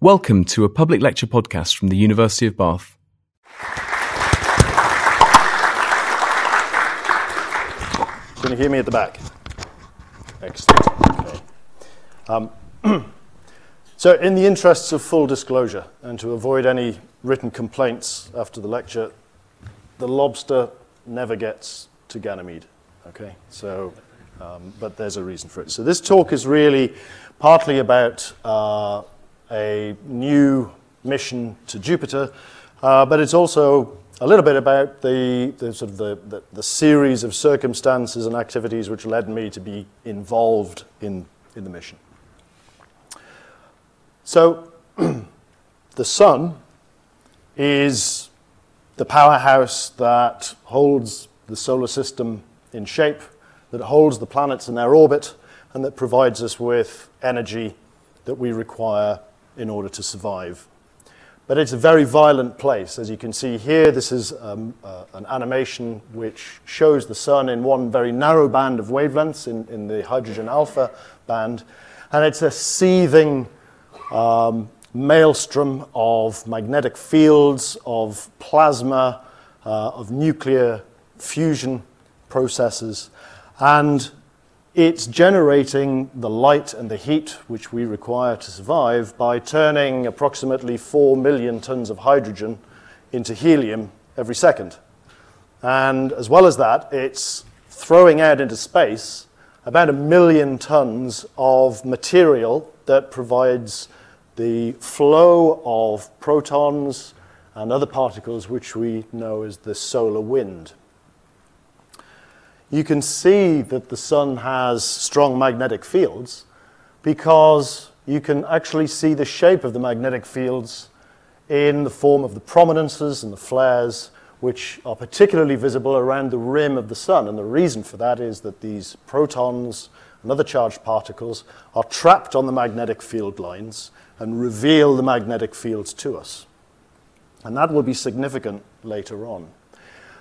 Welcome to a public lecture podcast from the University of Bath. Can you hear me at the back? Excellent. Okay. Um, so, in the interests of full disclosure and to avoid any written complaints after the lecture, the lobster never gets to Ganymede. Okay, so, um, but there's a reason for it. So, this talk is really partly about uh, a new mission to Jupiter, uh, but it's also a little bit about the, the sort of the, the, the, series of circumstances and activities which led me to be involved in, in the mission. So, the sun is the powerhouse that holds the solar system in shape, that holds the planets in their orbit, and that provides us with energy that we require in order to survive. But it's a very violent place. As you can see here, this is um, uh, an animation which shows the sun in one very narrow band of wavelengths in, in the hydrogen alpha band. And it's a seething um, maelstrom of magnetic fields, of plasma, uh, of nuclear fusion processes. And it's generating the light and the heat which we require to survive by turning approximately 4 million tons of hydrogen into helium every second. And as well as that, it's throwing out into space about a million tons of material that provides the flow of protons and other particles which we know as the solar wind you can see that the sun has strong magnetic fields because you can actually see the shape of the magnetic fields in the form of the prominences and the flares, which are particularly visible around the rim of the sun. And the reason for that is that these protons and other charged particles are trapped on the magnetic field lines and reveal the magnetic fields to us. And that will be significant later on.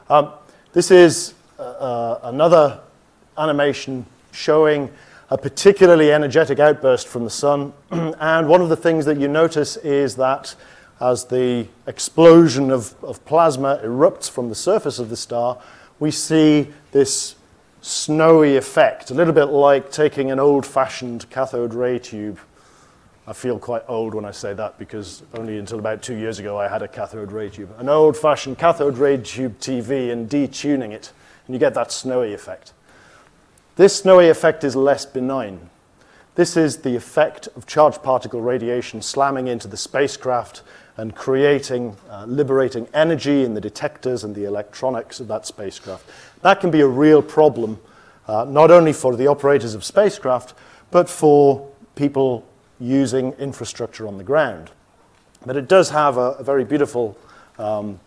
Um, this is uh, another animation showing a particularly energetic outburst from the sun. and one of the things that you notice is that as the explosion of, of plasma erupts from the surface of the star, we see this snowy effect, a little bit like taking an old fashioned cathode ray tube. I feel quite old when I say that because only until about two years ago I had a cathode ray tube. An old fashioned cathode ray tube TV and detuning it and you get that snowy effect. This snowy effect is less benign. This is the effect of charged particle radiation slamming into the spacecraft and creating, uh, liberating energy in the detectors and the electronics of that spacecraft. That can be a real problem, uh, not only for the operators of spacecraft, but for people using infrastructure on the ground. But it does have a, a very beautiful um,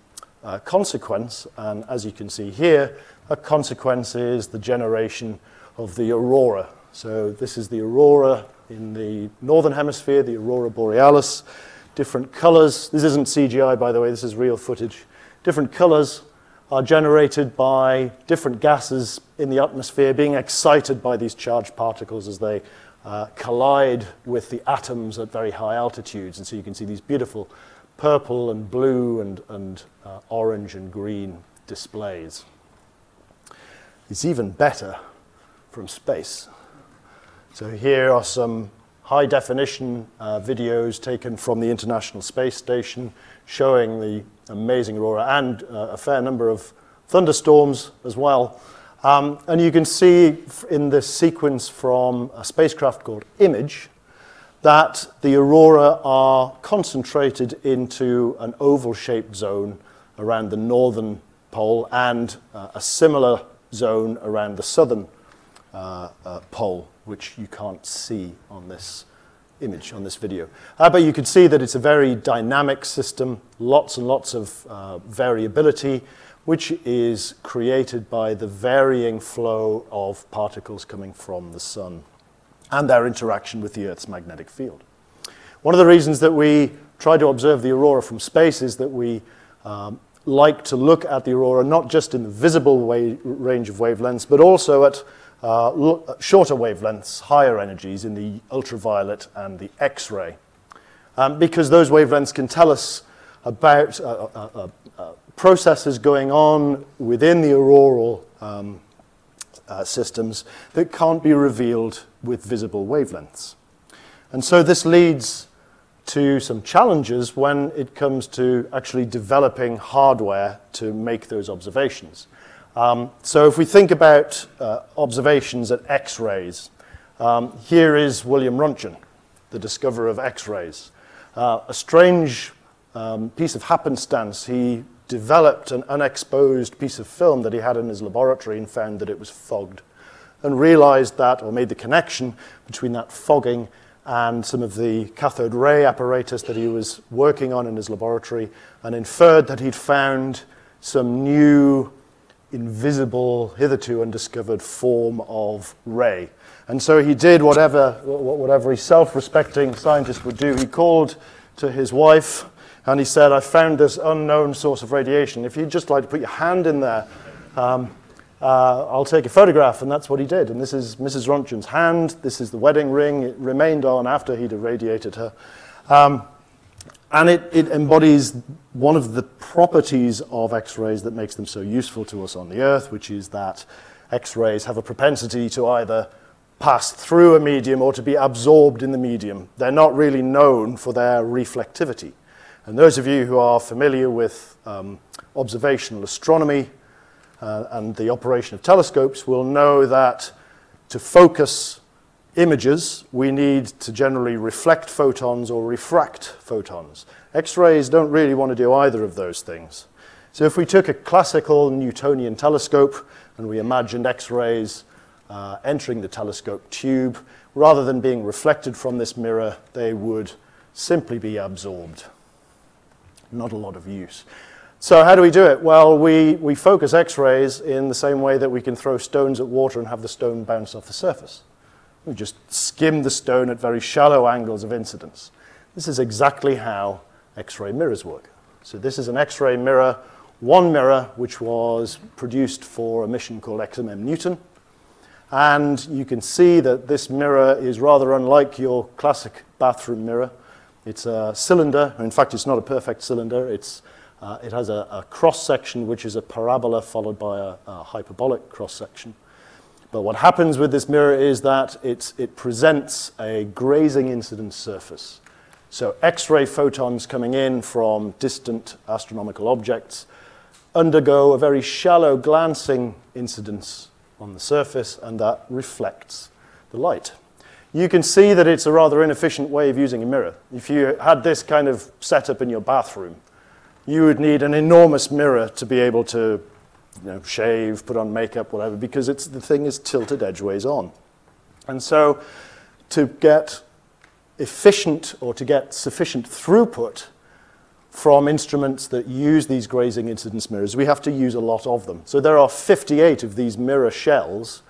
uh, consequence, and as you can see here, a consequence is the generation of the aurora. So this is the aurora in the northern hemisphere, the aurora borealis. Different colors. This isn't CGI, by the way, this is real footage. Different colors are generated by different gases in the atmosphere being excited by these charged particles as they uh, collide with the atoms at very high altitudes. And so you can see these beautiful purple and blue and, and uh, orange and green displays. It's even better from space. So here are some high definition uh, videos taken from the International Space Station showing the amazing aurora and uh, a fair number of thunderstorms as well. Um, and you can see in this sequence from a spacecraft called Image that the aurora are concentrated into an oval shaped zone around the northern pole and uh, a similar zone around the southern uh, uh, pole, which you can't see on this image, on this video. Uh, but you can see that it's a very dynamic system, lots and lots of uh, variability, which is created by the varying flow of particles coming from the sun and their interaction with the Earth's magnetic field. One of the reasons that we try to observe the aurora from space is that we um, like to look at the aurora not just in the visible range of wavelengths, but also at uh, shorter wavelengths, higher energies in the ultraviolet and the X ray. um, because those wavelengths can tell us about uh, uh, uh, uh processes going on within the auroral um, uh, systems that can't be revealed with visible wavelengths. And so this leads to some challenges when it comes to actually developing hardware to make those observations. Um, so if we think about uh, observations at X-rays, um, here is William Röntgen, the discoverer of X-rays. Uh, a strange um, piece of happenstance, he developed an unexposed piece of film that he had in his laboratory and found that it was fogged and realized that, or made the connection between that fogging and some of the cathode ray apparatus that he was working on in his laboratory and inferred that he'd found some new invisible, hitherto undiscovered form of ray. And so he did whatever, whatever a self respecting scientist would do. He called to his wife and he said, I found this unknown source of radiation. If you'd just like to put your hand in there, um, uh, I'll take a photograph. And that's what he did. And this is Mrs. Röntgen's hand. This is the wedding ring. It remained on after he'd irradiated her. Um, and it, it embodies one of the properties of X rays that makes them so useful to us on the Earth, which is that X rays have a propensity to either pass through a medium or to be absorbed in the medium. They're not really known for their reflectivity. And those of you who are familiar with um, observational astronomy uh, and the operation of telescopes will know that to focus images, we need to generally reflect photons or refract photons. X-rays don't really want to do either of those things. So if we took a classical Newtonian telescope and we imagined X-rays uh, entering the telescope tube, rather than being reflected from this mirror, they would simply be absorbed not a lot of use. So how do we do it? Well, we, we focus X-rays in the same way that we can throw stones at water and have the stone bounce off the surface. We just skim the stone at very shallow angles of incidence. This is exactly how X-ray mirrors work. So this is an X-ray mirror, one mirror, which was produced for a mission called XMM Newton. And you can see that this mirror is rather unlike your classic bathroom mirror. It's a cylinder. In fact, it's not a perfect cylinder. It's, uh, it has a, a, cross section, which is a parabola followed by a, a hyperbolic cross section. But what happens with this mirror is that it presents a grazing incidence surface. So X ray photons coming in from distant astronomical objects undergo a very shallow glancing incidence on the surface, and that reflects the light you can see that it's a rather inefficient way of using a mirror. If you had this kind of setup in your bathroom, you would need an enormous mirror to be able to you know, shave, put on makeup, whatever, because it's, the thing is tilted edgeways on. And so to get efficient or to get sufficient throughput from instruments that use these grazing incidence mirrors, we have to use a lot of them. So there are 58 of these mirror shells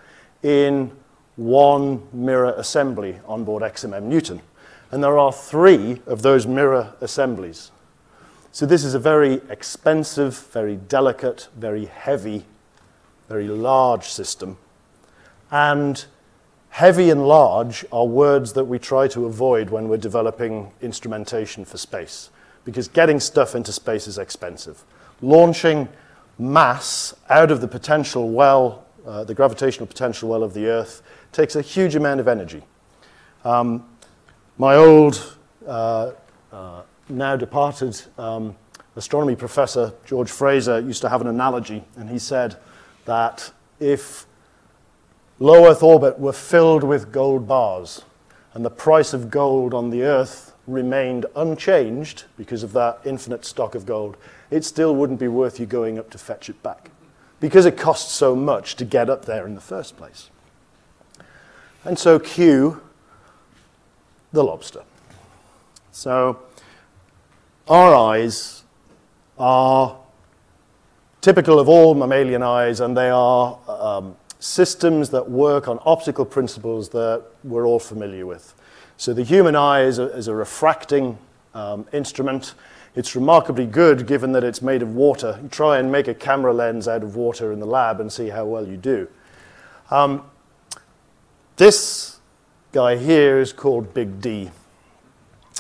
in one mirror assembly on board XMM Newton. And there are three of those mirror assemblies. So this is a very expensive, very delicate, very heavy, very large system. And heavy and large are words that we try to avoid when we're developing instrumentation for space, because getting stuff into space is expensive. Launching mass out of the potential well, uh, the gravitational potential well of the Earth, takes a huge amount of energy. Um, my old, uh, uh, now departed um, astronomy professor, George Fraser, used to have an analogy, and he said that if low Earth orbit were filled with gold bars and the price of gold on the Earth remained unchanged because of that infinite stock of gold, it still wouldn't be worth you going up to fetch it back because it costs so much to get up there in the first place. And so cue the lobster. So our eyes are typical of all mammalian eyes, and they are um, systems that work on optical principles that we're all familiar with. So the human eye is a, is a refracting um, instrument. It's remarkably good given that it's made of water. You try and make a camera lens out of water in the lab and see how well you do. Um, this guy here is called Big D.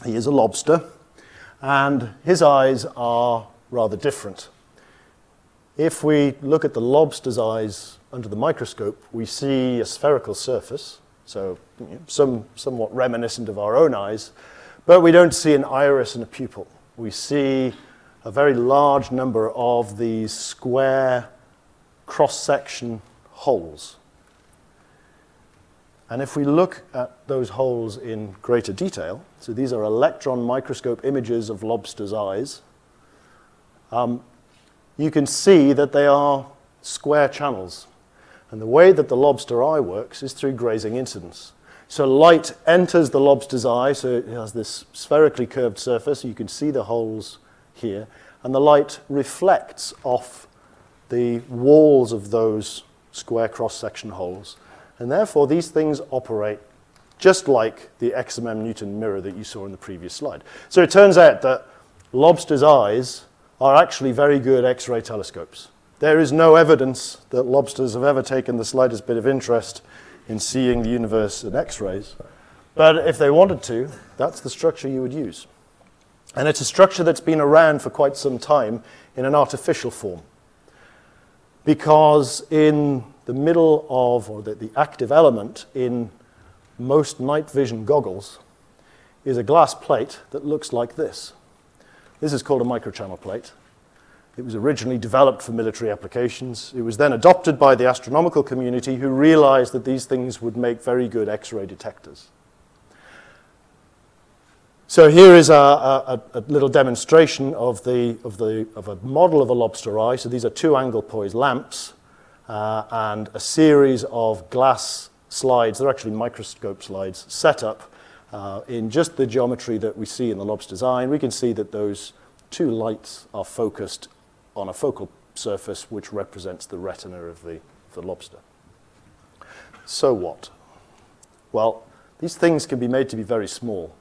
He is a lobster, and his eyes are rather different. If we look at the lobster's eyes under the microscope, we see a spherical surface, so some, somewhat reminiscent of our own eyes, but we don't see an iris and a pupil. We see a very large number of these square cross section holes. And if we look at those holes in greater detail, so these are electron microscope images of lobsters' eyes, um, you can see that they are square channels. And the way that the lobster eye works is through grazing incidence. So light enters the lobster's eye, so it has this spherically curved surface. You can see the holes here. And the light reflects off the walls of those square cross-section holes. And therefore, these things operate just like the XMM Newton mirror that you saw in the previous slide. So it turns out that lobsters' eyes are actually very good X-ray telescopes. There is no evidence that lobsters have ever taken the slightest bit of interest in seeing the universe in X-rays. But if they wanted to, that's the structure you would use. And it's a structure that's been around for quite some time in an artificial form. Because in the middle of, or the, the active element in most night vision goggles is a glass plate that looks like this. This is called a microchannel plate. It was originally developed for military applications. It was then adopted by the astronomical community who realized that these things would make very good X-ray detectors. So here is a, a, a, little demonstration of, the, of, the, of a model of a lobster eye. So these are two angle poise lamps and a series of glass slides. They're actually microscope slides set up uh, in just the geometry that we see in the lobster's eye. We can see that those two lights are focused on a focal surface which represents the retina of the, the lobster. So what? Well, these things can be made to be very small.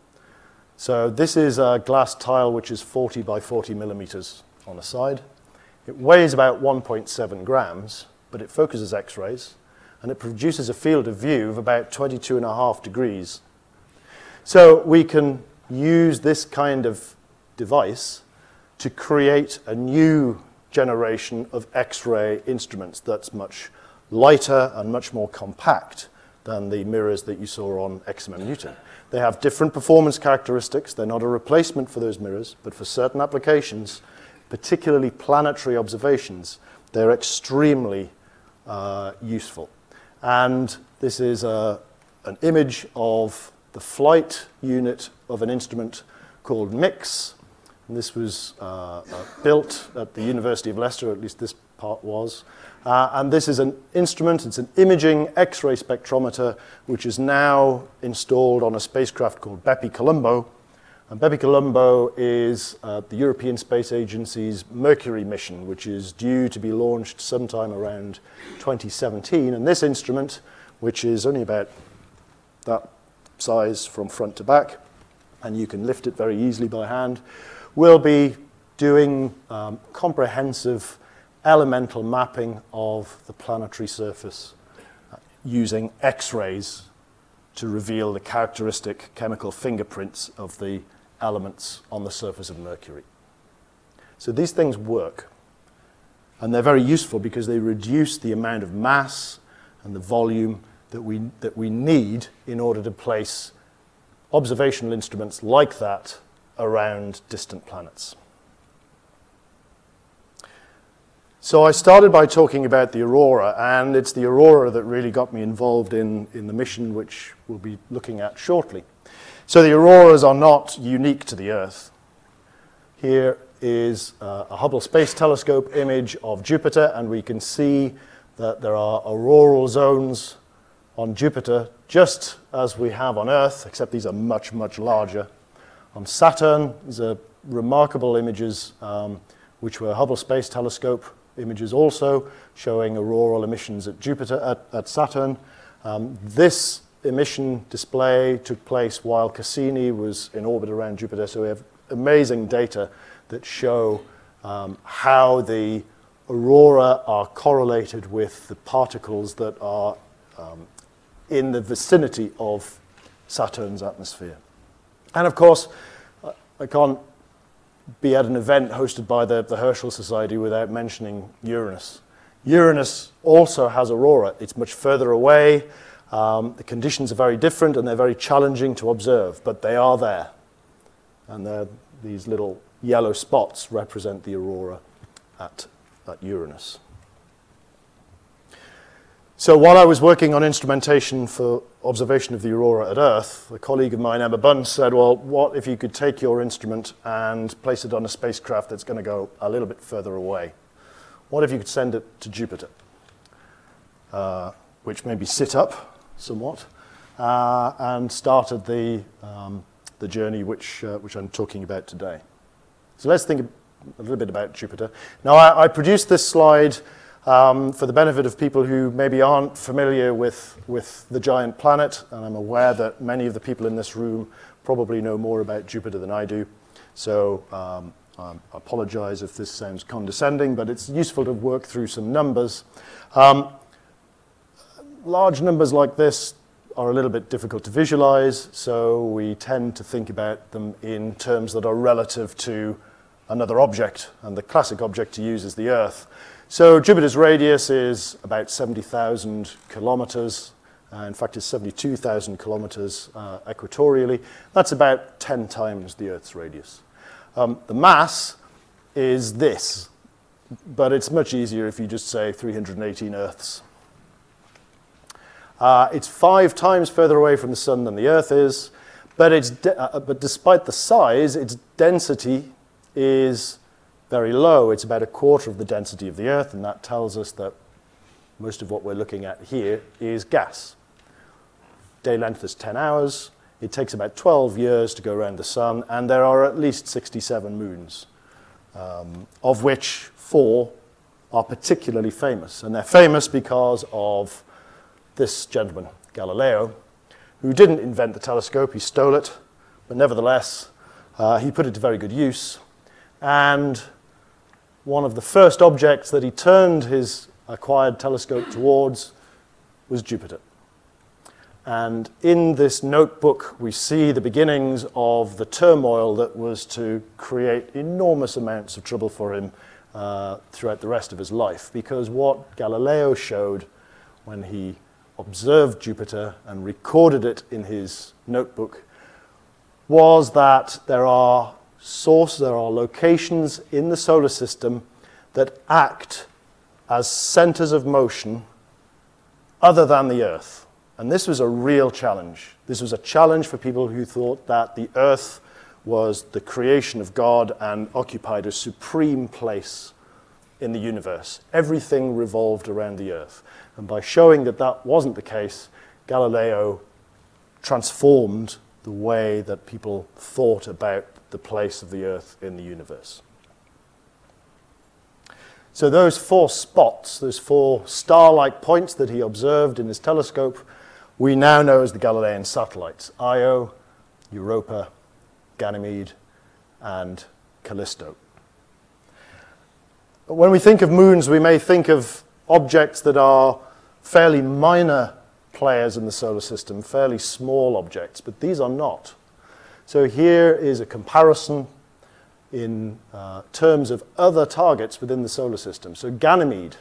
So this is a glass tile which is 40 by 40 millimeters on the side. It weighs about 1.7 grams, but it focuses X-rays, and it produces a field of view of about 22 and a half degrees so we can use this kind of device to create a new generation of X-ray instruments that's much lighter and much more compact than the mirrors that you saw on XMM Newton. They have different performance characteristics. They're not a replacement for those mirrors, but for certain applications, particularly planetary observations, they're extremely uh, useful. And this is a, an image of the flight unit of an instrument called MIX. And this was uh, uh, built at the University of Leicester, at least this part was. Uh, and this is an instrument, it's an imaging X ray spectrometer, which is now installed on a spacecraft called Bepi Colombo. And Bepi Colombo is uh, the European Space Agency's Mercury mission, which is due to be launched sometime around 2017. And this instrument, which is only about that size from front to back, and you can lift it very easily by hand. We'll be doing um, comprehensive elemental mapping of the planetary surface uh, using X-rays to reveal the characteristic chemical fingerprints of the elements on the surface of Mercury. So these things work. And they're very useful because they reduce the amount of mass and the volume that we, that we need in order to place observational instruments like that around distant planets. So I started by talking about the aurora, and it's the aurora that really got me involved in, in the mission, which we'll be looking at shortly. So the auroras are not unique to the Earth. Here is uh, a Hubble Space Telescope image of Jupiter, and we can see that there are auroral zones on Jupiter, just as we have on Earth, except these are much, much larger. On Saturn, these are remarkable images, um, which were Hubble Space Telescope images also, showing auroral emissions at Jupiter, at, at Saturn. Um, this emission display took place while Cassini was in orbit around Jupiter, so we have amazing data that show um, how the aurora are correlated with the particles that are um, in the vicinity of Saturn's atmosphere. And of course, I can't be at an event hosted by the, the Herschel Society without mentioning Uranus. Uranus also has aurora. It's much further away. Um, the conditions are very different and they're very challenging to observe, but they are there. And these little yellow spots represent the aurora at, at Uranus. So while I was working on instrumentation for observation of the aurora at Earth, a colleague of mine, Emma Bunce, said, well, what if you could take your instrument and place it on a spacecraft that's going to go a little bit further away? What if you could send it to Jupiter, uh, which maybe sit up somewhat, uh, and started the, um, the journey which, uh, which I'm talking about today. So let's think a little bit about Jupiter. Now, I, I produced this slide um, for the benefit of people who maybe aren't familiar with, with the giant planet, and I'm aware that many of the people in this room probably know more about Jupiter than I do. So um, I apologize if this sounds condescending, but it's useful to work through some numbers. Um, large numbers like this are a little bit difficult to visualize, so we tend to think about them in terms that are relative to another object, and the classic object to use is the Earth. So Jupiter's radius is about 70,000 kilometers. Uh, in fact, it's 72,000 kilometers uh, equatorially. That's about 10 times the Earth's radius. Um, the mass is this, but it's much easier if you just say 318 Earths. Uh, it's five times further away from the Sun than the Earth is, but, it's de- uh, but despite the size, its density is very low. It's about a quarter of the density of the Earth, and that tells us that most of what we're looking at here is gas. Day length is 10 hours. It takes about 12 years to go around the Sun, and there are at least 67 moons, um, of which four are particularly famous. And they're famous because of this gentleman, Galileo, who didn't invent the telescope, he stole it, but nevertheless, uh, he put it to very good use. And one of the first objects that he turned his acquired telescope towards was Jupiter. And in this notebook, we see the beginnings of the turmoil that was to create enormous amounts of trouble for him uh, throughout the rest of his life. Because what Galileo showed when he observed Jupiter and recorded it in his notebook was that there are source, there are locations in the solar system that act as centers of motion other than the Earth. And this was a real challenge. This was a challenge for people who thought that the Earth was the creation of God and occupied a supreme place in the universe. Everything revolved around the Earth. And by showing that that wasn't the case, Galileo transformed the way that people thought about the place of the Earth in the universe. So, those four spots, those four star like points that he observed in his telescope, we now know as the Galilean satellites Io, Europa, Ganymede, and Callisto. When we think of moons, we may think of objects that are fairly minor players in the solar system, fairly small objects, but these are not. So here is a comparison in uh, terms of other targets within the solar system. So Ganymede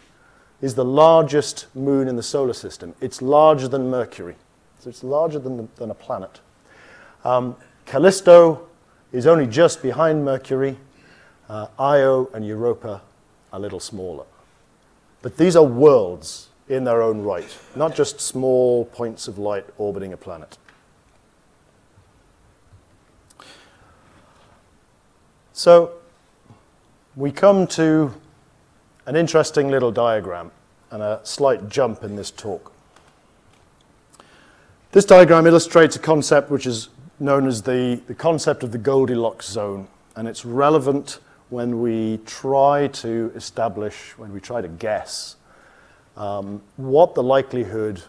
is the largest moon in the solar system. It's larger than Mercury, so it's larger than, the, than a planet. Um, Callisto is only just behind Mercury. Uh, Io and Europa a little smaller. But these are worlds in their own right, not just small points of light orbiting a planet. So we come to an interesting little diagram and a slight jump in this talk. This diagram illustrates a concept which is known as the, the concept of the Goldilocks zone, and it's relevant when we try to establish, when we try to guess um, what the likelihood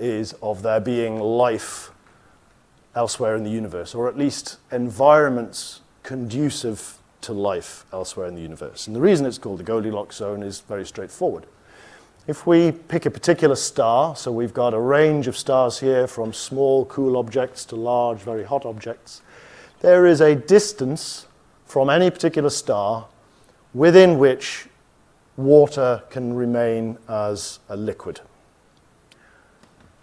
is of there being life elsewhere in the universe, or at least environments conducive to life elsewhere in the universe. And the reason it's called the Goldilocks zone is very straightforward. if we pick a particular star, so we've got a range of stars here from small, cool objects to large, very hot objects, there is a distance from any particular star within which water can remain as a liquid.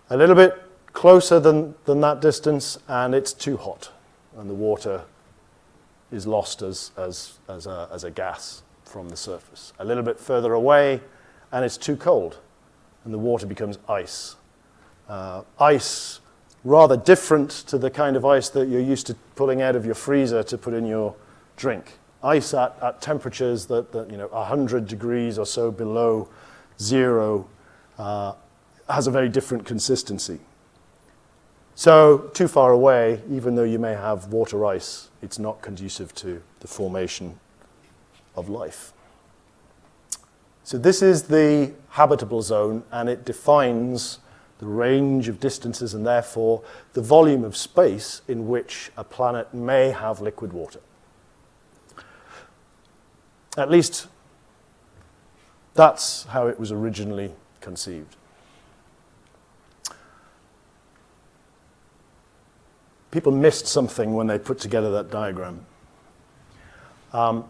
A little bit closer than, than that distance, and it's too hot, and the water is lost as, as, as, a, as a gas from the surface. A little bit further away, and it's too cold, and the water becomes ice. Uh, ice, rather different to the kind of ice that you're used to pulling out of your freezer to put in your drink. Ice at, at temperatures that, that, you know, 100 degrees or so below zero uh, has a very different consistency. So, too far away, even though you may have water ice, it's not conducive to the formation of life. So this is the habitable zone, and it defines the range of distances and therefore the volume of space in which a planet may have liquid water. At least that's how it was originally conceived. People missed something when they put together that diagram. Um,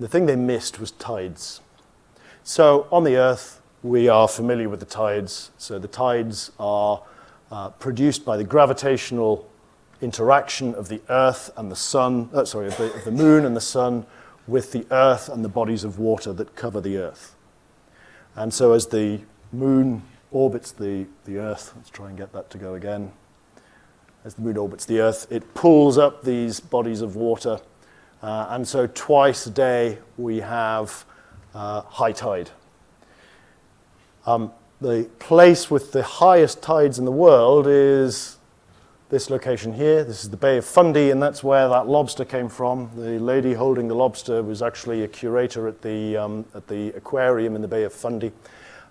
the thing they missed was tides. So on the Earth, we are familiar with the tides. So the tides are uh, produced by the gravitational interaction of the Earth and the Sun, uh, sorry, of the, of the Moon and the Sun with the Earth and the bodies of water that cover the Earth. And so as the Moon orbits the, the Earth, let's try and get that to go again. As the Moon orbits the Earth, it pulls up these bodies of water. Uh, and so twice a day we have uh, high tide. Um, the place with the highest tides in the world is this location here. This is the Bay of Fundy, and that's where that lobster came from. The lady holding the lobster was actually a curator at the, um, at the aquarium in the Bay of Fundy.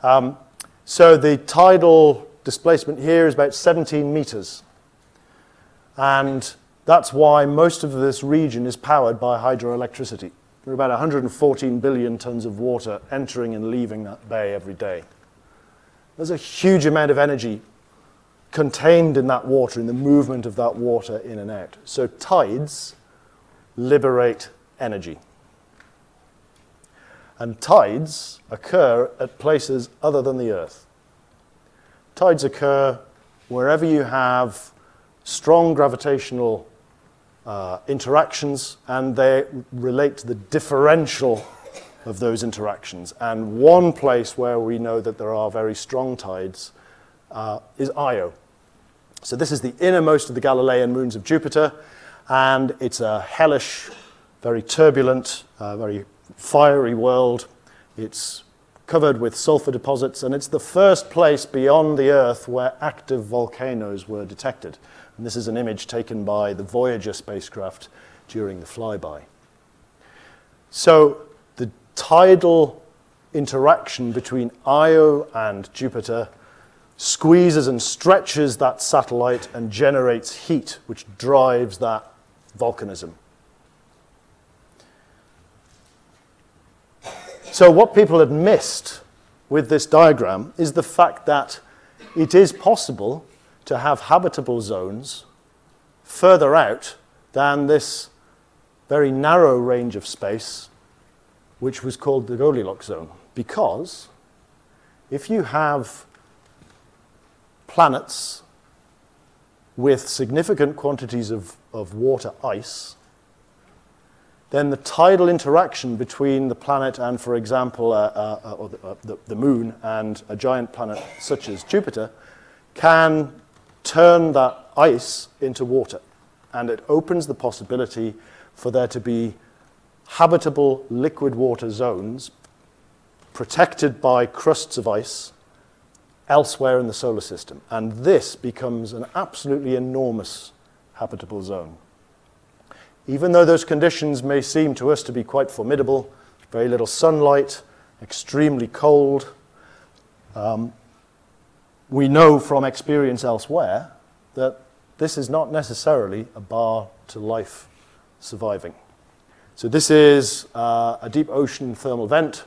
Um, so the tidal displacement here is about 17 meters. And that's why most of this region is powered by hydroelectricity. There are about 114 billion tons of water entering and leaving that bay every day. There's a huge amount of energy contained in that water, in the movement of that water in and out. So tides liberate energy. And tides occur at places other than the Earth. Tides occur wherever you have strong gravitational uh, interactions, and they relate to the differential of those interactions. And one place where we know that there are very strong tides uh, is Io. So this is the innermost of the Galilean moons of Jupiter, and it's a hellish, very turbulent, uh, very fiery world. It's covered with sulfur deposits, and it's the first place beyond the Earth where active volcanoes were detected. And this is an image taken by the Voyager spacecraft during the flyby. So the tidal interaction between Io and Jupiter squeezes and stretches that satellite and generates heat, which drives that volcanism. So, what people had missed with this diagram is the fact that it is possible to have habitable zones further out than this very narrow range of space, which was called the Goldilocks zone. Because if you have planets with significant quantities of, of water ice, then the tidal interaction between the planet and, for example, uh, uh, uh, or the, uh, the, the moon and a giant planet such as Jupiter can turn that ice into water. And it opens the possibility for there to be habitable liquid water zones protected by crusts of ice elsewhere in the solar system. And this becomes an absolutely enormous habitable zone. Even though those conditions may seem to us to be quite formidable, very little sunlight, extremely cold, um, we know from experience elsewhere that this is not necessarily a bar to life surviving. So, this is uh, a deep ocean thermal vent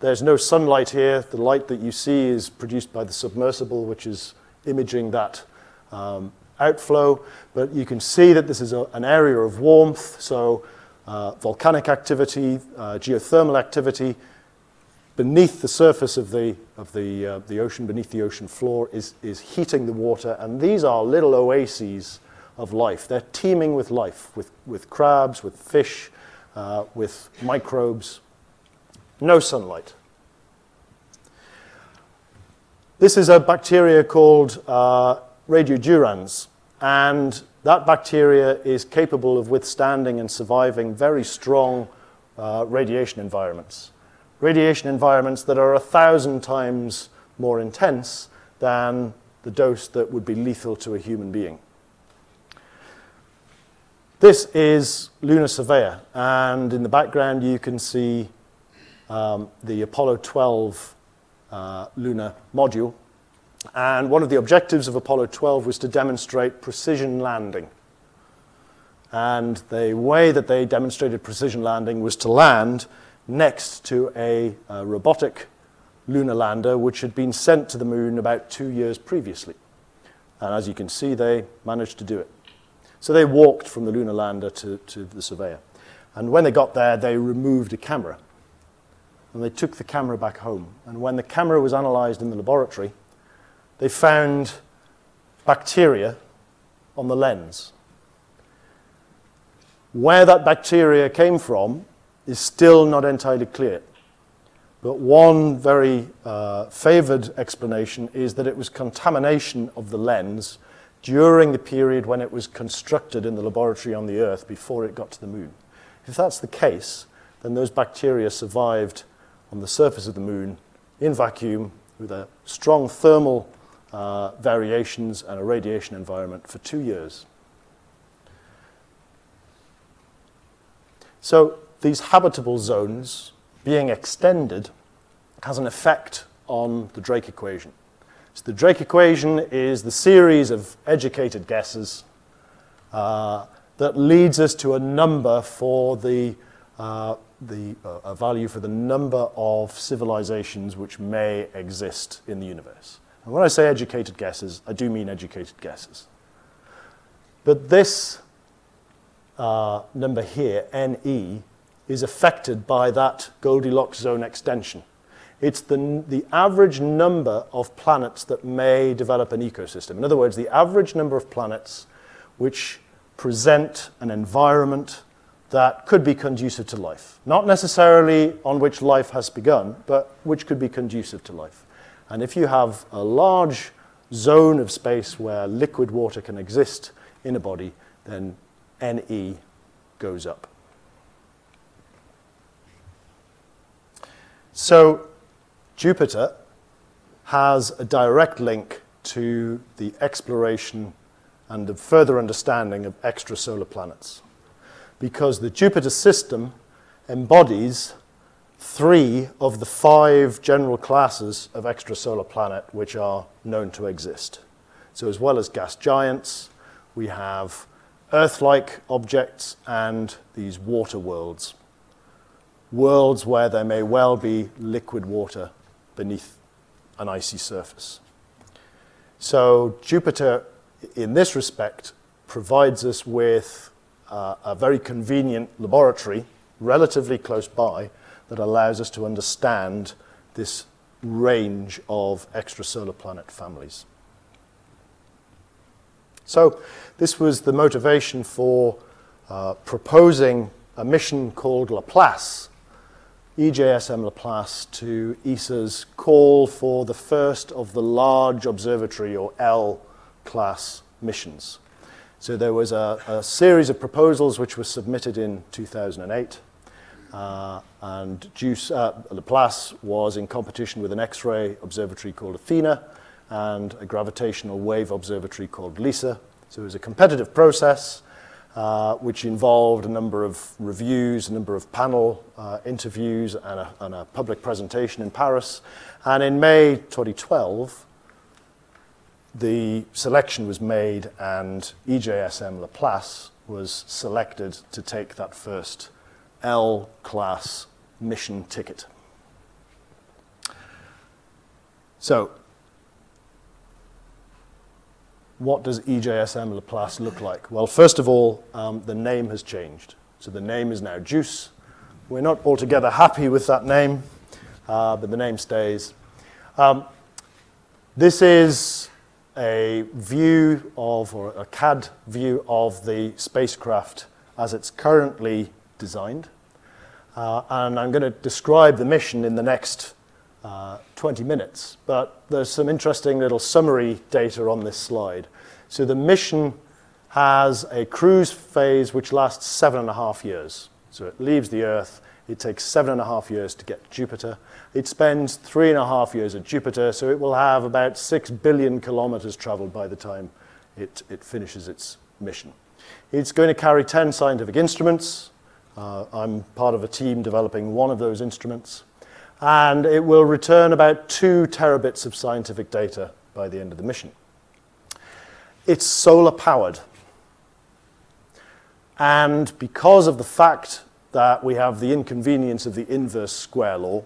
There's no sunlight here. The light that you see is produced by the submersible, which is imaging that um, outflow. But you can see that this is a, an area of warmth, so uh, volcanic activity, uh, geothermal activity beneath the surface of the, of the, uh, the ocean, beneath the ocean floor, is, is heating the water. And these are little oases of life. They're teeming with life, with, with crabs, with fish, uh, with microbes. No sunlight. This is a bacteria called uh, radiodurans, and that bacteria is capable of withstanding and surviving very strong uh, radiation environments. Radiation environments that are a thousand times more intense than the dose that would be lethal to a human being. This is Luna Surveyor, and in the background you can see um, the Apollo 12 uh, lunar module, and one of the objectives of Apollo 12 was to demonstrate precision landing. And the way that they demonstrated precision landing was to land next to a, a robotic lunar lander which had been sent to the moon about two years previously. And as you can see, they managed to do it. So they walked from the lunar lander to, to the surveyor. And when they got there, they removed a camera. And they took the camera back home. And when the camera was analyzed in the laboratory, they found bacteria on the lens. Where that bacteria came from is still not entirely clear. But one very uh, favored explanation is that it was contamination of the lens during the period when it was constructed in the laboratory on the Earth before it got to the moon. If that's the case, then those bacteria survived on the surface of the moon in vacuum with a strong thermal uh, variations and a radiation environment for two years. So these habitable zones being extended has an effect on the Drake equation. So the Drake equation is the series of educated guesses uh, that leads us to a number for the, uh, the uh, a value for the number of civilizations which may exist in the universe. And when I say educated guesses, I do mean educated guesses. But this uh, number here, NE, is affected by that Goldilocks zone extension. It's the, the average number of planets that may develop an ecosystem. In other words, the average number of planets which present an environment that could be conducive to life. Not necessarily on which life has begun, but which could be conducive to life. And if you have a large zone of space where liquid water can exist in a body, then NE goes up. So Jupiter has a direct link to the exploration and the further understanding of extrasolar planets because the Jupiter system embodies three of the five general classes of extrasolar planet which are known to exist. So, as well as gas giants, we have Earth like objects and these water worlds. Worlds where there may well be liquid water beneath an icy surface. So, Jupiter, in this respect, provides us with uh, a very convenient laboratory relatively close by that allows us to understand this range of extrasolar planet families. So, this was the motivation for uh, proposing a mission called Laplace, EJSM Laplace, to ESA's call for the first of the large observatory or L class missions. So, there was a, a series of proposals which were submitted in 2008. Uh, and JUICE, uh, Laplace was in competition with an X-ray observatory called Athena and a gravitational wave observatory called LISA. So it was a competitive process uh, which involved a number of reviews, a number of panel uh, interviews, and a, and a public presentation in Paris. And in May 2012, the selection was made and EJSM Laplace was selected to take that first L class mission ticket. So, what does EJSM Laplace look like? Well, first of all, um, the name has changed. So the name is now JUICE. We're not altogether happy with that name, uh, but the name stays. Um, this is a view of, or a CAD view of the spacecraft as it's currently designed. Uh, and I'm going to describe the mission in the next uh, 20 minutes, but there's some interesting little summary data on this slide. So the mission has a cruise phase which lasts seven and a half years. So it leaves the Earth, it takes seven and a half years to get Jupiter. It spends three and a half years at Jupiter, so it will have about six billion kilometers traveled by the time it, it finishes its mission. It's going to carry 10 scientific instruments. Uh, I'm part of a team developing one of those instruments and it will return about two terabits of scientific data by the end of the mission. It's solar powered. And because of the fact that we have the inconvenience of the inverse square law,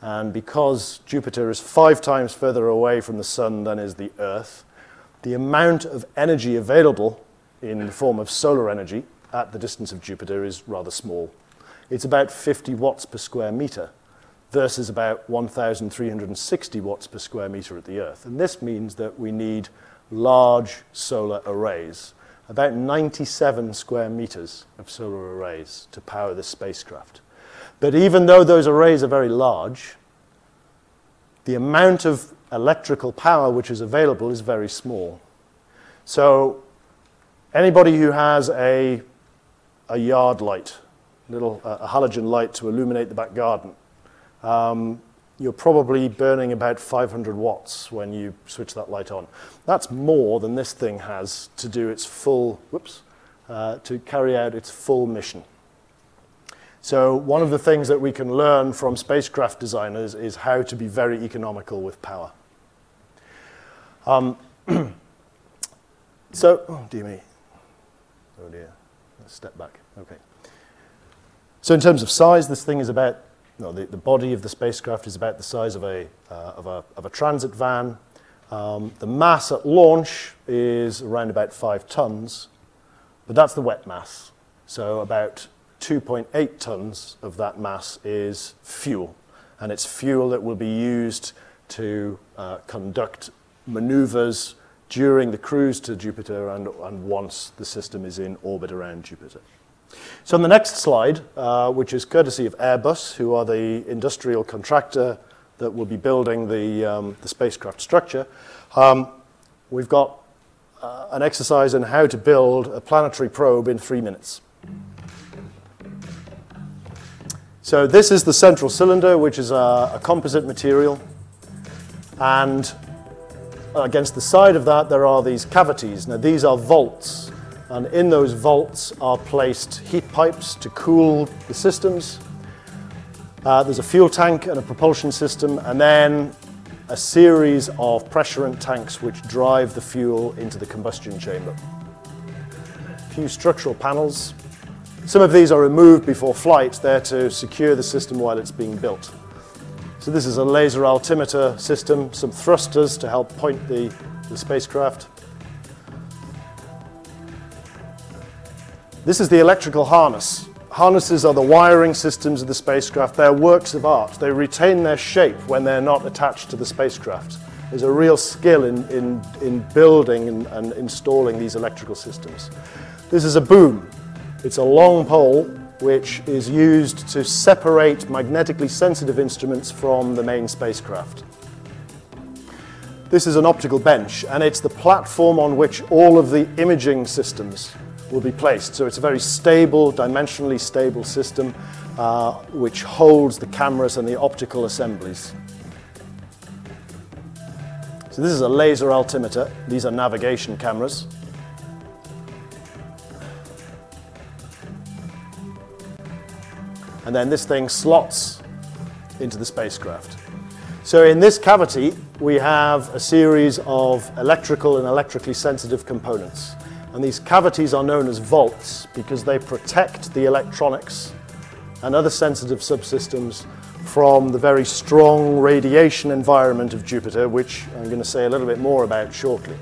and because Jupiter is five times further away from the Sun than is the Earth, the amount of energy available in the form of solar energy at the distance of Jupiter is rather small. It's about 50 watts per square meter versus about 1,360 watts per square meter at the Earth. And this means that we need large solar arrays, about 97 square meters of solar arrays to power this spacecraft. But even though those arrays are very large, the amount of electrical power which is available is very small. So anybody who has a, a yard light, little, a halogen light to illuminate the back garden, um, you're probably burning about 500 watts when you switch that light on. That's more than this thing has to do its full, whoops, uh, to carry out its full mission. So one of the things that we can learn from spacecraft designers is how to be very economical with power. Um, so, oh dear me. Oh dear. Let's step back. Okay. So in terms of size, this thing is about the, the body of the spacecraft is about the size of a, uh, of a, of a transit van. Um, the mass at launch is around about five tons, but that's the wet mass. So about 2.8 tons of that mass is fuel, and it's fuel that will be used to uh, conduct maneuvers during the cruise to Jupiter and, and once the system is in orbit around Jupiter. So on the next slide, uh, which is courtesy of Airbus, who are the industrial contractor that will be building the, um, the spacecraft structure, um, we've got uh, an exercise on how to build a planetary probe in three minutes. So this is the central cylinder, which is a, a composite material. And against the side of that, there are these cavities. Now, these are vaults and in those vaults are placed heat pipes to cool the systems. Uh, there's a fuel tank and a propulsion system, and then a series of pressurant tanks which drive the fuel into the combustion chamber. A few structural panels. Some of these are removed before flight, there to secure the system while it's being built. So this is a laser altimeter system, some thrusters to help point the, the spacecraft. This is the electrical harness. Harnesses are the wiring systems of the spacecraft. They're works of art. They retain their shape when they're not attached to the spacecraft. There's a real skill in, in, in building and, and installing these electrical systems. This is a boom. It's a long pole which is used to separate magnetically sensitive instruments from the main spacecraft. This is an optical bench, and it's the platform on which all of the imaging systems will be placed. So it's a very stable, dimensionally stable system uh, which holds the cameras and the optical assemblies. So this is a laser altimeter. These are navigation cameras. And then this thing slots into the spacecraft. So in this cavity, we have a series of electrical and electrically sensitive components. And these cavities are known as vaults because they protect the electronics and other sensitive subsystems from the very strong radiation environment of Jupiter, which I'm going to say a little bit more about shortly.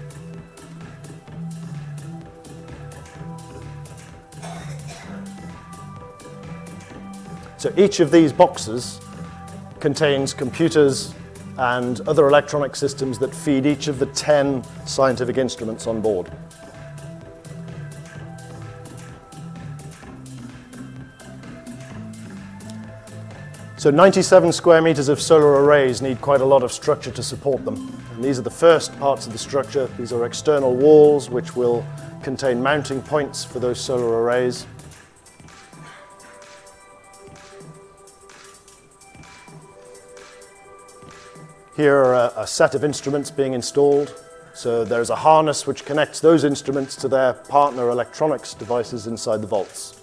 So each of these boxes contains computers and other electronic systems that feed each of the 10 scientific instruments on board. So 97 square meters of solar arrays need quite a lot of structure to support them. And these are the first parts of the structure. These are external walls which will contain mounting points for those solar arrays. Here are a, set of instruments being installed. So there's a harness which connects those instruments to their partner electronics devices inside the vaults.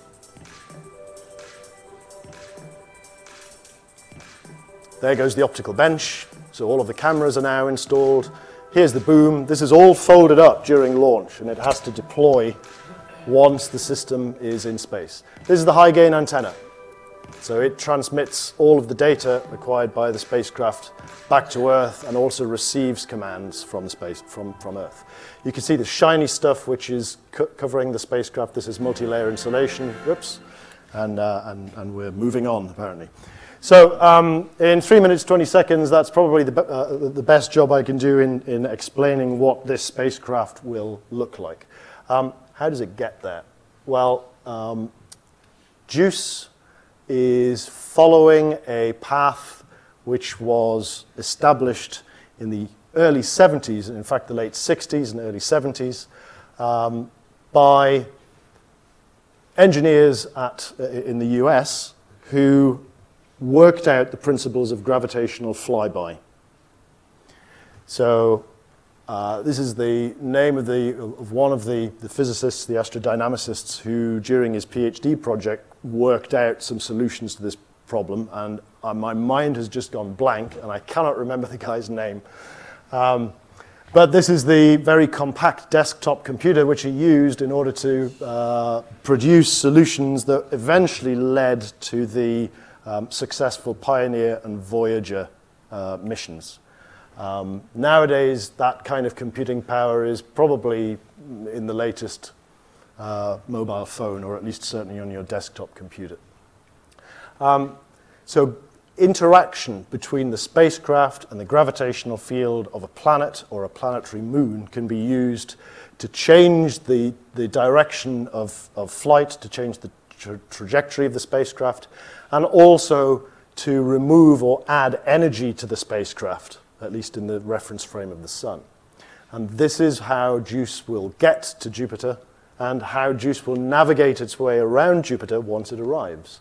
There goes the optical bench. So all of the cameras are now installed. Here's the boom. This is all folded up during launch and it has to deploy once the system is in space. This is the high gain antenna. So it transmits all of the data acquired by the spacecraft back to Earth and also receives commands from space from, from Earth. You can see the shiny stuff which is co covering the spacecraft. This is multi-layer insulation. Whoops. And, uh, and, and we're moving on, apparently. So um, in 3 minutes 20 seconds, that's probably the, uh, the best job I can do in, in explaining what this spacecraft will look like. Um, how does it get there? Well, um, JUICE is following a path which was established in the early 70s, in fact, the late 60s and early 70s, um, by engineers at, uh, in the US who worked out the principles of gravitational flyby. So uh, this is the name of, the, of one of the, the physicists, the astrodynamicists, who during his PhD project worked out some solutions to this problem, and uh, my mind has just gone blank, and I cannot remember the guy's name. Um, but this is the very compact desktop computer which he used in order to uh, produce solutions that eventually led to the um, successful Pioneer and Voyager uh, missions. Um, nowadays, that kind of computing power is probably in the latest uh, mobile phone, or at least certainly on your desktop computer. Um, so interaction between the spacecraft and the gravitational field of a planet or a planetary moon can be used to change the, the direction of, of flight, to change the tra trajectory of the spacecraft, and also to remove or add energy to the spacecraft, at least in the reference frame of the Sun. And this is how JUICE will get to Jupiter and how JUICE will navigate its way around Jupiter once it arrives.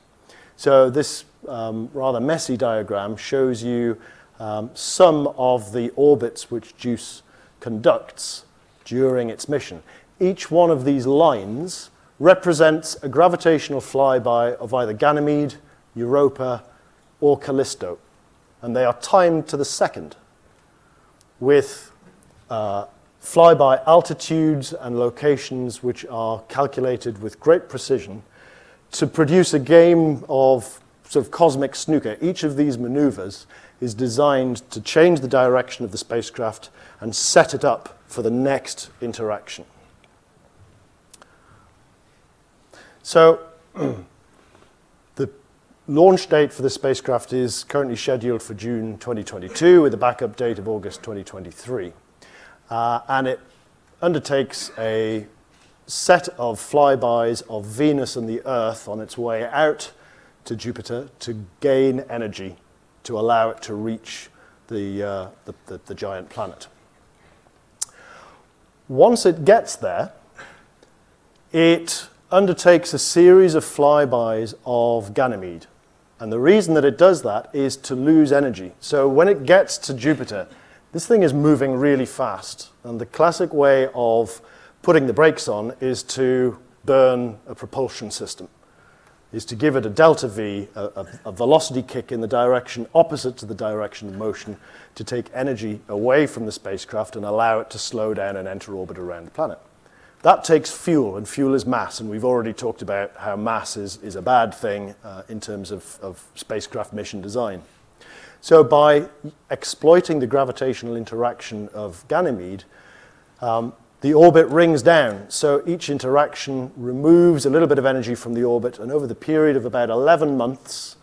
So this um, rather messy diagram shows you um, some of the orbits which JUICE conducts during its mission. Each one of these lines represents a gravitational flyby of either Ganymede, Europa, or Callisto. And they are timed to the second with uh, flyby altitudes and locations which are calculated with great precision to produce a game of sort of cosmic snooker. Each of these maneuvers is designed to change the direction of the spacecraft and set it up for the next interaction. So the launch date for the spacecraft is currently scheduled for June 2022 with a backup date of August 2023. Uh, and it undertakes a set of flybys of Venus and the Earth on its way out to Jupiter to gain energy to allow it to reach the, uh, the, the, the giant planet. Once it gets there, it undertakes a series of flybys of Ganymede. And the reason that it does that is to lose energy. So when it gets to Jupiter, this thing is moving really fast. And the classic way of putting the brakes on is to burn a propulsion system, is to give it a delta V, a, a, a, velocity kick in the direction opposite to the direction of motion to take energy away from the spacecraft and allow it to slow down and enter orbit around the planet. That takes fuel, and fuel is mass, and we've already talked about how mass is, is a bad thing uh, in terms of, of spacecraft mission design. So, by exploiting the gravitational interaction of Ganymede, um, the orbit rings down. So, each interaction removes a little bit of energy from the orbit, and over the period of about 11 months,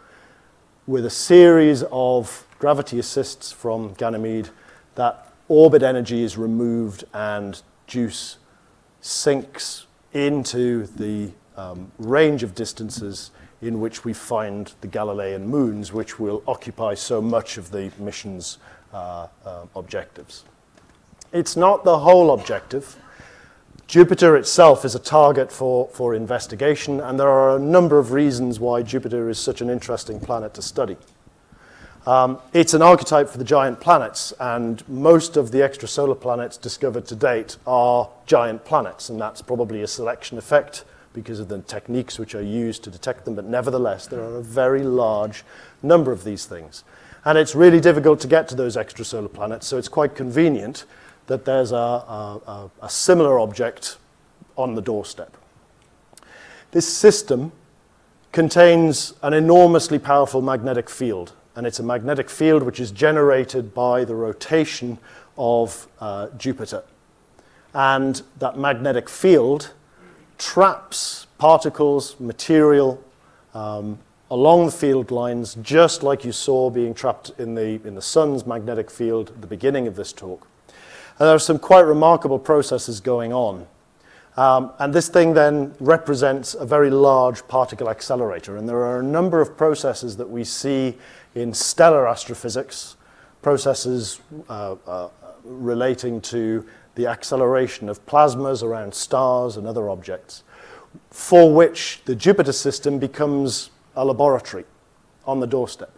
with a series of gravity assists from Ganymede, that orbit energy is removed and JUICE sinks into the um, range of distances in which we find the Galilean moons, which will occupy so much of the mission's uh, uh, objectives. It's not the whole objective. Jupiter itself is a target for, for investigation, and there are a number of reasons why Jupiter is such an interesting planet to study. Um, it's an archetype for the giant planets, and most of the extrasolar planets discovered to date are giant planets, and that's probably a selection effect because of the techniques which are used to detect them, but nevertheless, there are a very large number of these things. And it's really difficult to get to those extrasolar planets, so it's quite convenient that there's a, a, a similar object on the doorstep. This system contains an enormously powerful magnetic field, and it's a magnetic field which is generated by the rotation of uh, Jupiter. And that magnetic field traps particles, material, um, along the field lines, just like you saw being trapped in the, in the sun's magnetic field at the beginning of this talk. And there are some quite remarkable processes going on. Um, and this thing then represents a very large particle accelerator. And there are a number of processes that we see in stellar astrophysics, processes uh, uh, relating to the acceleration of plasmas around stars and other objects, for which the Jupiter system becomes a laboratory on the doorstep.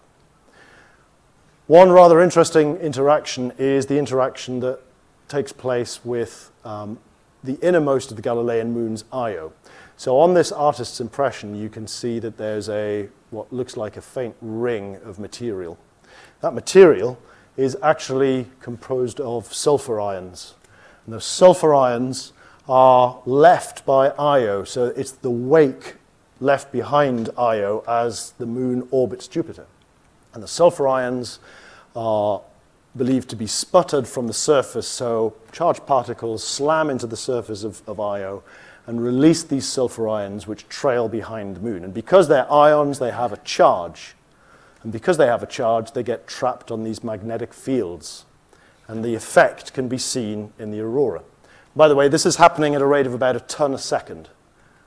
One rather interesting interaction is the interaction that takes place with um, the innermost of the Galilean moons, Io. So on this artist's impression, you can see that there's a what looks like a faint ring of material. That material is actually composed of sulfur ions. And those sulfur ions are left by Io, so it's the wake left behind Io as the moon orbits Jupiter. And the sulfur ions are believed to be sputtered from the surface, so charged particles slam into the surface of, of Io and release these sulfur ions which trail behind the moon. And because they're ions, they have a charge. And because they have a charge, they get trapped on these magnetic fields. And the effect can be seen in the aurora. By the way, this is happening at a rate of about a ton a second.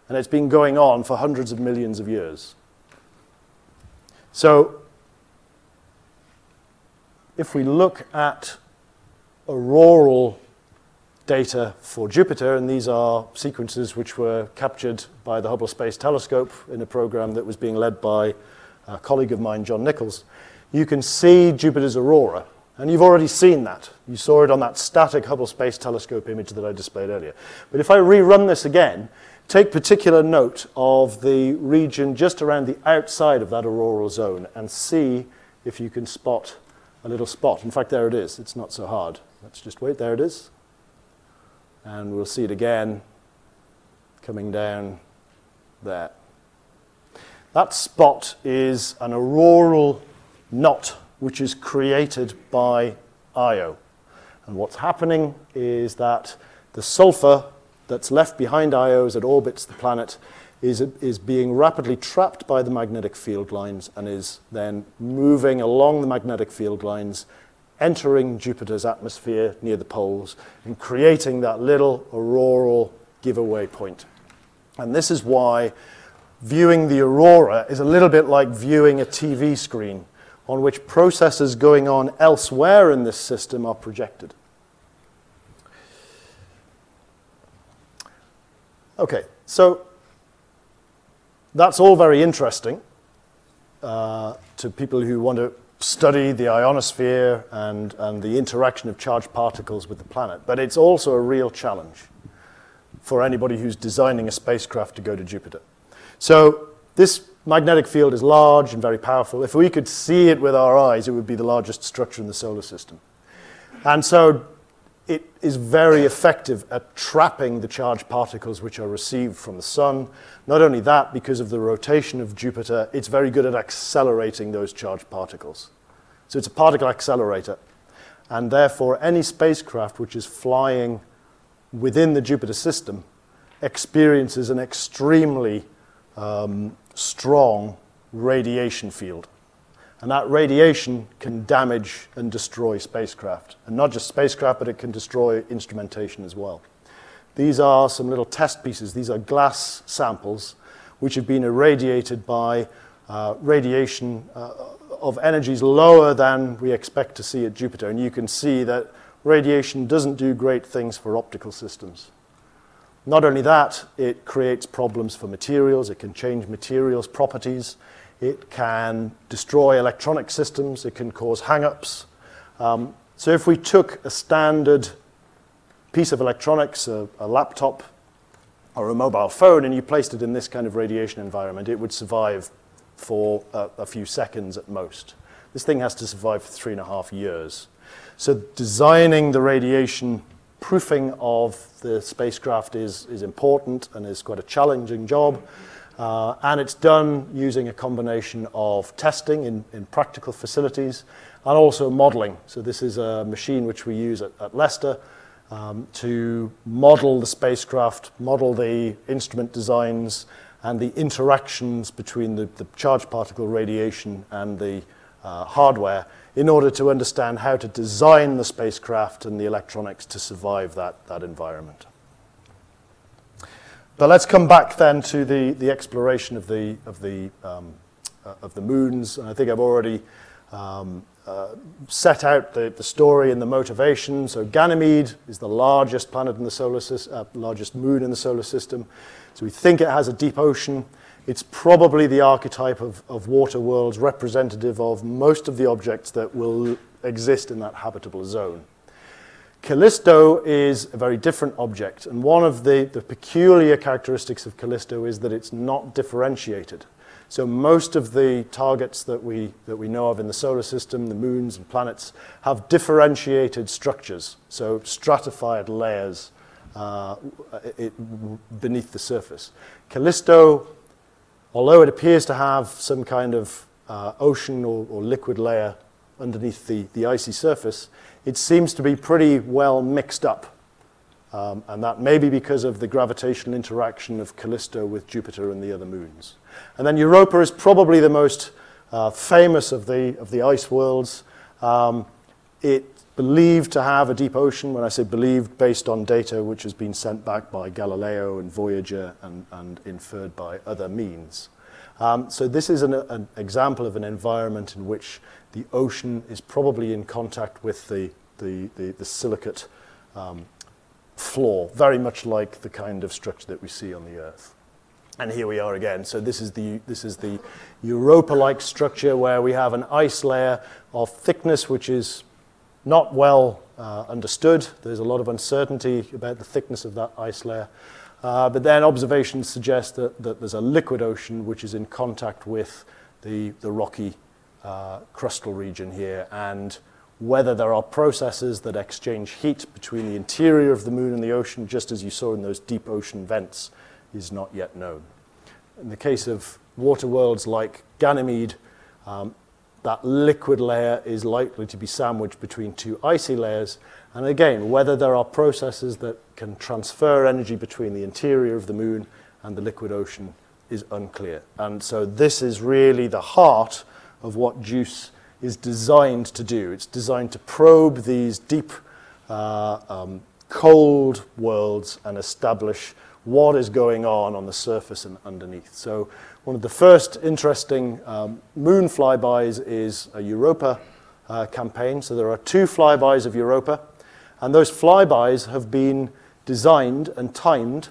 And it's been going on for hundreds of millions of years. So if we look at auroral data for Jupiter, and these are sequences which were captured by the Hubble Space Telescope in a program that was being led by a colleague of mine, John Nichols, you can see Jupiter's aurora. And you've already seen that. You saw it on that static Hubble Space Telescope image that I displayed earlier. But if I rerun this again, take particular note of the region just around the outside of that auroral zone and see if you can spot a little spot. In fact, there it is. It's not so hard. Let's just wait. There it is. And we'll see it again coming down there. That spot is an auroral knot which is created by Io. And what's happening is that the sulfur that's left behind Io as it orbits the planet is, is being rapidly trapped by the magnetic field lines and is then moving along the magnetic field lines, entering Jupiter's atmosphere near the poles and creating that little auroral giveaway point. And this is why viewing the aurora is a little bit like viewing a TV screen on which processes going on elsewhere in this system are projected. Okay, so that's all very interesting uh, to people who want to study the ionosphere and, and the interaction of charged particles with the planet. But it's also a real challenge for anybody who's designing a spacecraft to go to Jupiter. So this magnetic field is large and very powerful. If we could see it with our eyes, it would be the largest structure in the solar system. And so it is very effective at trapping the charged particles which are received from the sun. Not only that, because of the rotation of Jupiter, it's very good at accelerating those charged particles. So it's a particle accelerator. And therefore, any spacecraft which is flying within the Jupiter system experiences an extremely um, strong radiation field. And that radiation can damage and destroy spacecraft. And not just spacecraft, but it can destroy instrumentation as well. These are some little test pieces. These are glass samples which have been irradiated by uh, radiation uh, of energies lower than we expect to see at Jupiter. And you can see that radiation doesn't do great things for optical systems. Not only that, it creates problems for materials. It can change materials' properties. It can destroy electronic systems. It can cause hang-ups. Um, so if we took a standard piece of electronics, a, a laptop or a mobile phone, and you placed it in this kind of radiation environment, it would survive for a, a few seconds at most. This thing has to survive for three and a half years. So designing the radiation proofing of the spacecraft is, is important and is quite a challenging job. Uh, and it's done using a combination of testing in, in practical facilities and also modeling. So this is a machine which we use at, at Leicester um, to model the spacecraft, model the instrument designs, and the interactions between the, the charged particle radiation and the uh, hardware in order to understand how to design the spacecraft and the electronics to survive that, that environment. But let's come back then to the, the exploration of the, of, the, um, uh, of the moons. I think I've already um, uh, set out the, the story and the motivation. So Ganymede is the largest planet in the solar system, uh, largest moon in the solar system. So we think it has a deep ocean. It's probably the archetype of, of water worlds representative of most of the objects that will exist in that habitable zone. Callisto is a very different object, and one of the, the peculiar characteristics of Callisto is that it's not differentiated. So most of the targets that we, that we know of in the solar system, the moons and planets, have differentiated structures, so stratified layers uh, it, beneath the surface. Callisto, although it appears to have some kind of uh, ocean or, or, liquid layer underneath the, the icy surface, it seems to be pretty well mixed up. Um, and that may be because of the gravitational interaction of Callisto with Jupiter and the other moons. And then Europa is probably the most uh, famous of the, of the ice worlds. Um, it believed to have a deep ocean. When I say believed, based on data which has been sent back by Galileo and Voyager and, and inferred by other means. Um, so this is an, an, example of an environment in which the ocean is probably in contact with the, the, the, the silicate um, floor, very much like the kind of structure that we see on the Earth. And here we are again. So this is the, this is the Europa-like structure where we have an ice layer of thickness which is not well uh, understood. There's a lot of uncertainty about the thickness of that ice layer. Uh, but then observations suggest that, that, there's a liquid ocean which is in contact with the, the rocky uh, crustal region here. And whether there are processes that exchange heat between the interior of the moon and the ocean, just as you saw in those deep ocean vents, is not yet known. In the case of water worlds like Ganymede, um, that liquid layer is likely to be sandwiched between two icy layers. And again, whether there are processes that can transfer energy between the interior of the moon and the liquid ocean is unclear. And so this is really the heart of what JUICE is designed to do. It's designed to probe these deep, uh, um, cold worlds and establish what is going on on the surface and underneath. So one of the first interesting um, moon flybys is a Europa uh, campaign. So there are two flybys of Europa, and those flybys have been designed and timed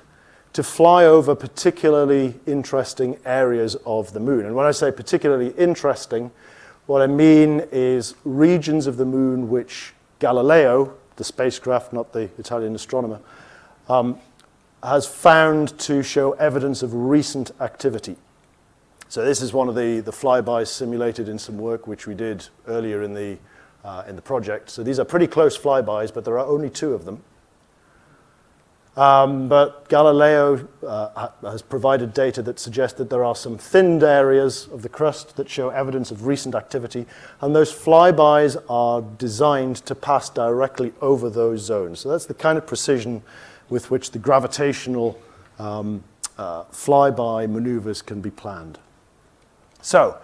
to fly over particularly interesting areas of the moon. And when I say particularly interesting, what I mean is regions of the moon which Galileo, the spacecraft, not the Italian astronomer, um, has found to show evidence of recent activity. So this is one of the, the flybys simulated in some work which we did earlier in the, uh, in the project. So these are pretty close flybys, but there are only two of them. Um, but Galileo uh, has provided data that suggests that there are some thinned areas of the crust that show evidence of recent activity, and those flybys are designed to pass directly over those zones. So that's the kind of precision with which the gravitational um, uh, flyby maneuvers can be planned. So,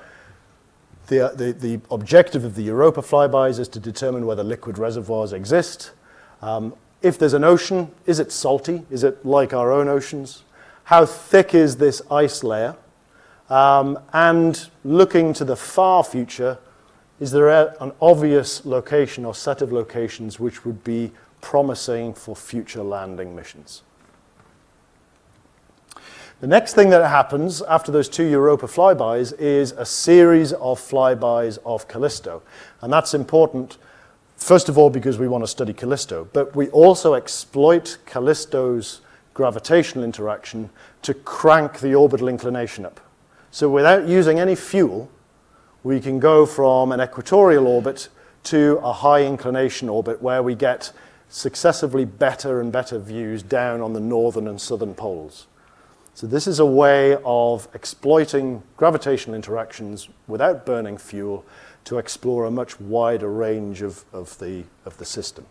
the, uh, the, the, objective of the Europa flybys is to determine whether liquid reservoirs exist. Um, if there's an ocean, is it salty? Is it like our own oceans? How thick is this ice layer? Um, and looking to the far future, is there a, an obvious location or set of locations which would be promising for future landing missions? The next thing that happens after those two Europa flybys is a series of flybys of Callisto. And that's important First of all, because we want to study Callisto, but we also exploit Callisto's gravitational interaction to crank the orbital inclination up. So without using any fuel, we can go from an equatorial orbit to a high inclination orbit where we get successively better and better views down on the northern and southern poles. So this is a way of exploiting gravitational interactions without burning fuel to explore a much wider range of, of, the, of the system.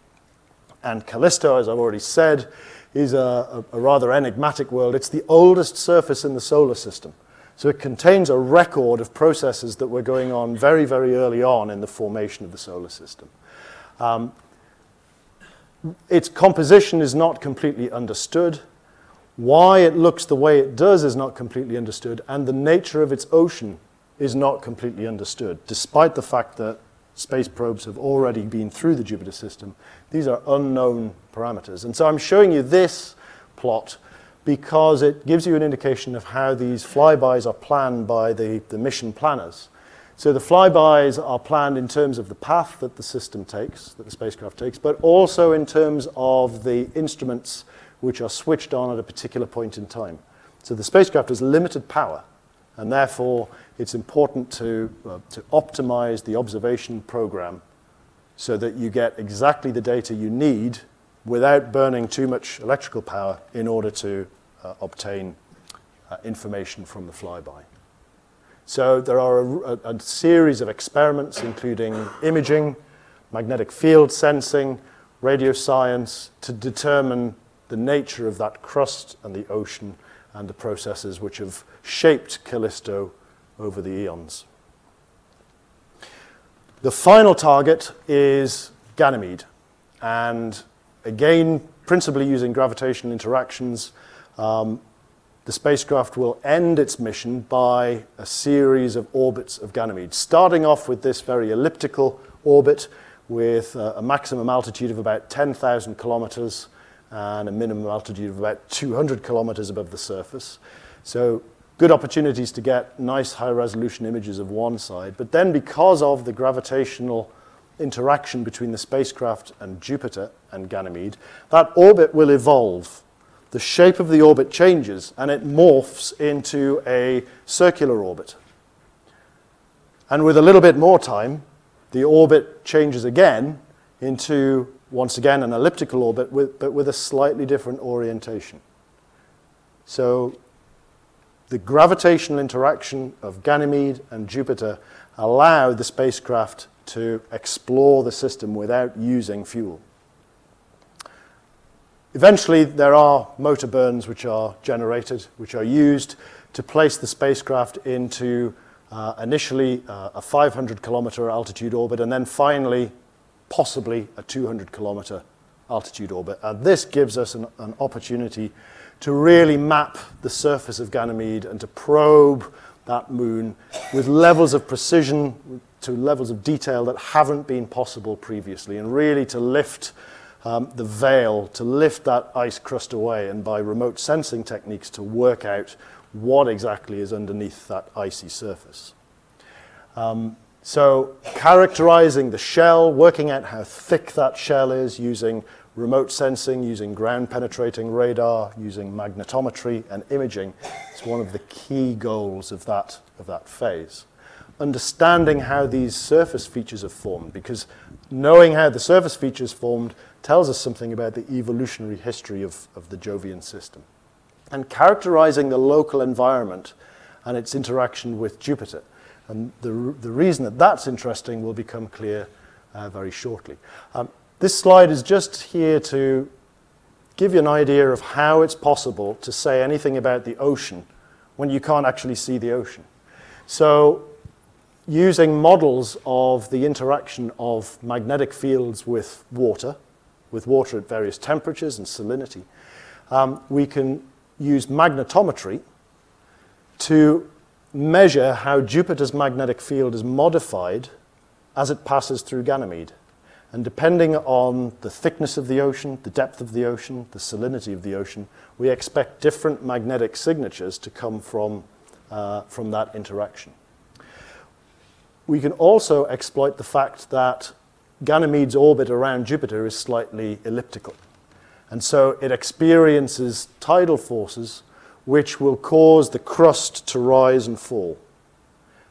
And Callisto, as I've already said, is a, a, rather enigmatic world. It's the oldest surface in the solar system. So it contains a record of processes that were going on very, very early on in the formation of the solar system. Um, its composition is not completely understood. Why it looks the way it does is not completely understood, and the nature of its ocean is not completely understood, despite the fact that space probes have already been through the Jupiter system. These are unknown parameters. And so I'm showing you this plot because it gives you an indication of how these flybys are planned by the, the mission planners. So the flybys are planned in terms of the path that the system takes, that the spacecraft takes, but also in terms of the instruments which are switched on at a particular point in time. So the spacecraft has limited power, and therefore it's important to, uh, to optimize the observation program so that you get exactly the data you need without burning too much electrical power in order to uh, obtain uh, information from the flyby. So there are a, a, a, series of experiments, including imaging, magnetic field sensing, radio science, to determine the nature of that crust and the ocean and the processes which have shaped Callisto over the eons. The final target is Ganymede. And again, principally using gravitational interactions, um, the spacecraft will end its mission by a series of orbits of Ganymede, starting off with this very elliptical orbit with uh, a maximum altitude of about 10,000 kilometers and a minimum altitude of about 200 kilometers above the surface. So good opportunities to get nice high resolution images of one side. But then, because of the gravitational interaction between the spacecraft and Jupiter and Ganymede, that orbit will evolve. The shape of the orbit changes and it morphs into a circular orbit. And with a little bit more time, the orbit changes again into, once again, an elliptical orbit, with, but with a slightly different orientation. So the gravitational interaction of Ganymede and Jupiter allowed the spacecraft to explore the system without using fuel. Eventually, there are motor burns which are generated, which are used to place the spacecraft into uh, initially uh, a 500 kilometer altitude orbit and then finally, possibly, a 200 kilometer altitude orbit. And this gives us an, an opportunity to really map the surface of Ganymede and to probe that moon with levels of precision to levels of detail that haven't been possible previously, and really to lift um, the veil, to lift that ice crust away, and by remote sensing techniques to work out what exactly is underneath that icy surface. Um, so, characterizing the shell, working out how thick that shell is using remote sensing, using ground penetrating radar, using magnetometry and imaging is one of the key goals of that, of that phase. understanding how these surface features are formed, because knowing how the surface features formed tells us something about the evolutionary history of, of the Jovian system. And characterizing the local environment and its interaction with Jupiter. And the, the reason that that's interesting will become clear uh, very shortly. Um, this slide is just here to give you an idea of how it's possible to say anything about the ocean when you can't actually see the ocean. So, using models of the interaction of magnetic fields with water, with water at various temperatures and salinity, um, we can use magnetometry to measure how Jupiter's magnetic field is modified as it passes through Ganymede. And depending on the thickness of the ocean, the depth of the ocean, the salinity of the ocean, we expect different magnetic signatures to come from, uh, from that interaction. We can also exploit the fact that Ganymede's orbit around Jupiter is slightly elliptical. And so it experiences tidal forces which will cause the crust to rise and fall.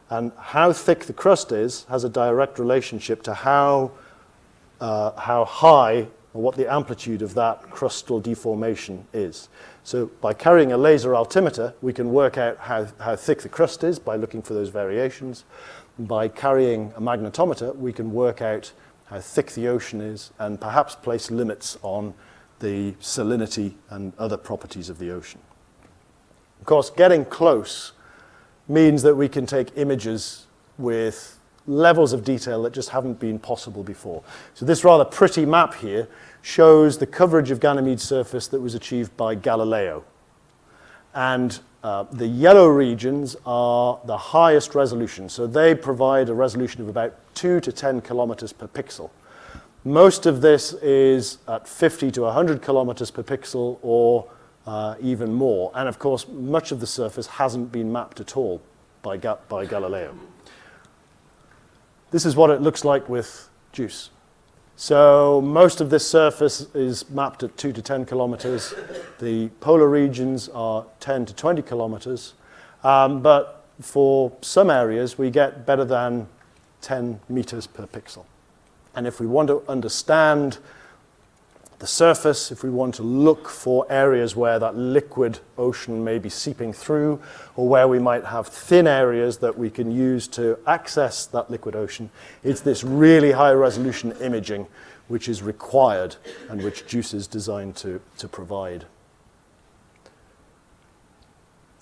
And how thick the crust is has a direct relationship to how uh, how high or what the amplitude of that crustal deformation is. So by carrying a laser altimeter, we can work out how, how thick the crust is by looking for those variations. By carrying a magnetometer, we can work out how thick the ocean is and perhaps place limits on the salinity and other properties of the ocean. Of course, getting close means that we can take images with levels of detail that just haven't been possible before. So this rather pretty map here shows the coverage of Ganymede's surface that was achieved by Galileo. And uh, the yellow regions are the highest resolution. So they provide a resolution of about 2 to 10 kilometers per pixel. Most of this is at 50 to 100 kilometers per pixel or uh, even more. And of course, much of the surface hasn't been mapped at all by, Ga- by Galileo. This is what it looks like with JUICE. So most of this surface is mapped at 2 to 10 kilometers. The polar regions are 10 to 20 kilometers. Um, but for some areas, we get better than 10 meters per pixel. And if we want to understand the surface, if we want to look for areas where that liquid ocean may be seeping through, or where we might have thin areas that we can use to access that liquid ocean, it's this really high resolution imaging which is required and which JUICE is designed to, to provide.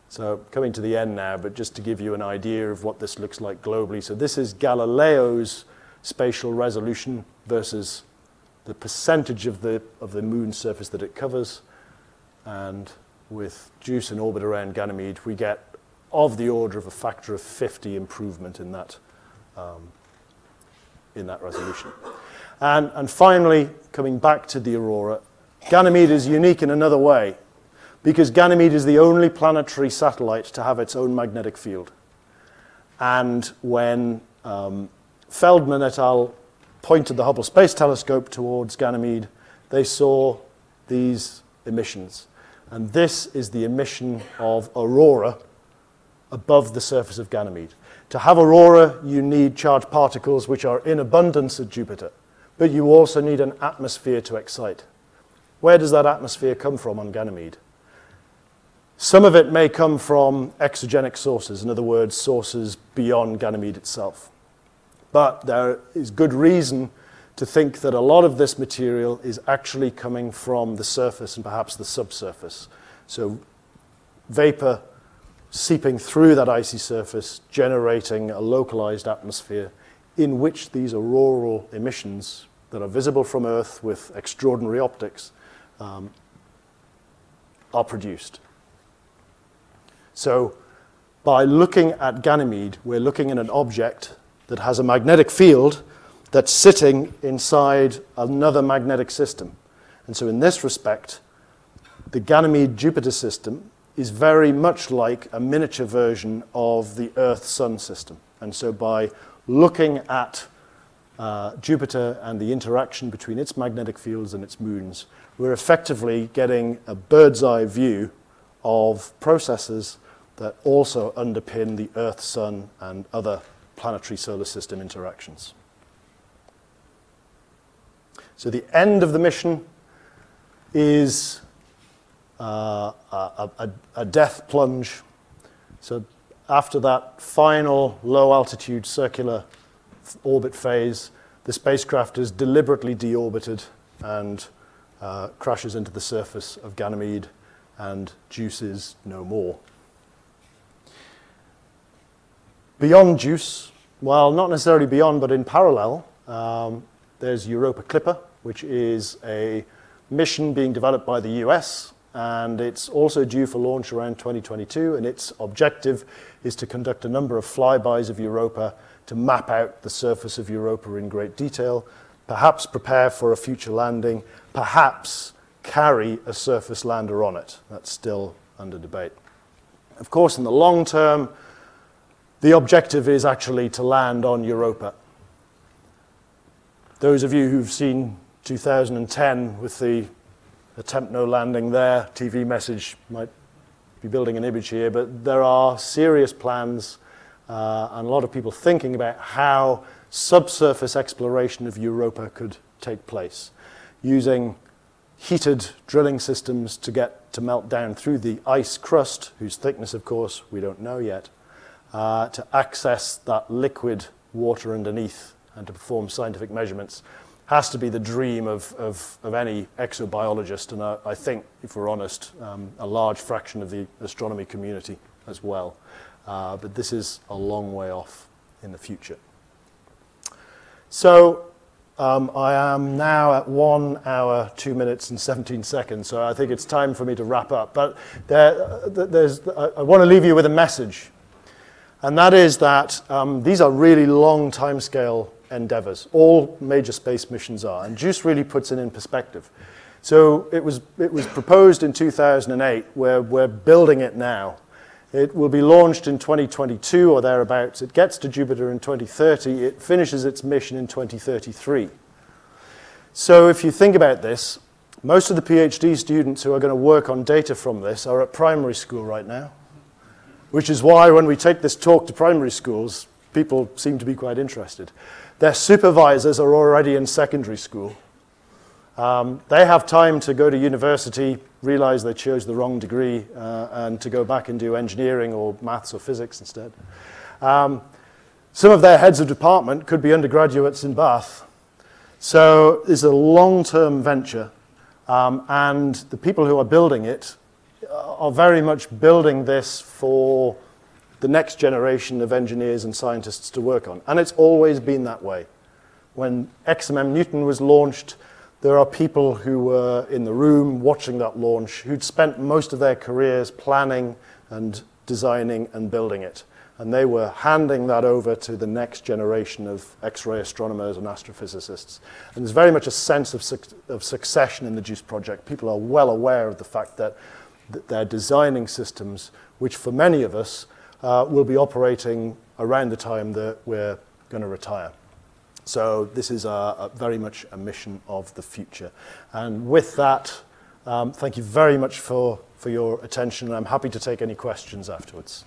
So, coming to the end now, but just to give you an idea of what this looks like globally. So, this is Galileo's spatial resolution versus the percentage of the, of the moon's surface that it covers. And with JUICE in orbit around Ganymede, we get of the order of a factor of 50 improvement in that, um, in that resolution. And, and finally, coming back to the aurora, Ganymede is unique in another way because Ganymede is the only planetary satellite to have its own magnetic field. And when um, Feldman et al pointed the Hubble Space Telescope towards Ganymede, they saw these emissions. And this is the emission of aurora above the surface of Ganymede. To have aurora, you need charged particles which are in abundance at Jupiter, but you also need an atmosphere to excite. Where does that atmosphere come from on Ganymede? Some of it may come from exogenic sources, in other words, sources beyond Ganymede itself. But there is good reason to think that a lot of this material is actually coming from the surface and perhaps the subsurface. So, vapor seeping through that icy surface, generating a localized atmosphere in which these auroral emissions that are visible from Earth with extraordinary optics um, are produced. So, by looking at Ganymede, we're looking at an object that has a magnetic field that's sitting inside another magnetic system. And so, in this respect, the Ganymede Jupiter system is very much like a miniature version of the Earth Sun system. And so, by looking at uh, Jupiter and the interaction between its magnetic fields and its moons, we're effectively getting a bird's eye view of processes that also underpin the Earth, Sun, and other planetary solar system interactions. So the end of the mission is uh, a, a, a death plunge. So after that final low altitude circular orbit phase, the spacecraft is deliberately deorbited and uh, crashes into the surface of Ganymede and juices no more. Beyond JUICE, well, not necessarily beyond, but in parallel, um, there's Europa Clipper, which is a mission being developed by the US, and it's also due for launch around 2022, and its objective is to conduct a number of flybys of Europa to map out the surface of Europa in great detail, perhaps prepare for a future landing, perhaps carry a surface lander on it. That's still under debate. Of course, in the long term, the objective is actually to land on Europa. Those of you who've seen 2010 with the attempt no landing there, TV message might be building an image here, but there are serious plans uh, and a lot of people thinking about how subsurface exploration of Europa could take place using heated drilling systems to get to melt down through the ice crust, whose thickness, of course, we don't know yet, uh, to access that liquid water underneath and to perform scientific measurements has to be the dream of, of, of any exobiologist, and I, I, think, if we're honest, um, a large fraction of the astronomy community as well. Uh, but this is a long way off in the future. So um, I am now at one hour, two minutes, and 17 seconds, so I think it's time for me to wrap up. But there, there's, I want to leave you with a message, and that is that um, these are really long timescale endeavors. All major space missions are. And JUICE really puts it in perspective. So it was, it was proposed in 2008. We're, we're building it now. It will be launched in 2022 or thereabouts. It gets to Jupiter in 2030. It finishes its mission in 2033. So if you think about this, most of the PhD students who are going to work on data from this are at primary school right now, which is why when we take this talk to primary schools, people seem to be quite interested. Their supervisors are already in secondary school. Um, they have time to go to university, realize they chose the wrong degree, uh, and to go back and do engineering or maths or physics instead. Um, some of their heads of department could be undergraduates in Bath. So it's a long term venture, um, and the people who are building it are very much building this for the next generation of engineers and scientists to work on. And it's always been that way. When XMM Newton was launched, there are people who were in the room watching that launch who'd spent most of their careers planning and designing and building it. And they were handing that over to the next generation of X-ray astronomers and astrophysicists. And there's very much a sense of, su of succession in the JUICE project. People are well aware of the fact that, that they're designing systems which for many of us uh, will be operating around the time that we're going to retire. So this is a, a very much a mission of the future. And with that, um, thank you very much for, for your attention. I'm happy to take any questions afterwards.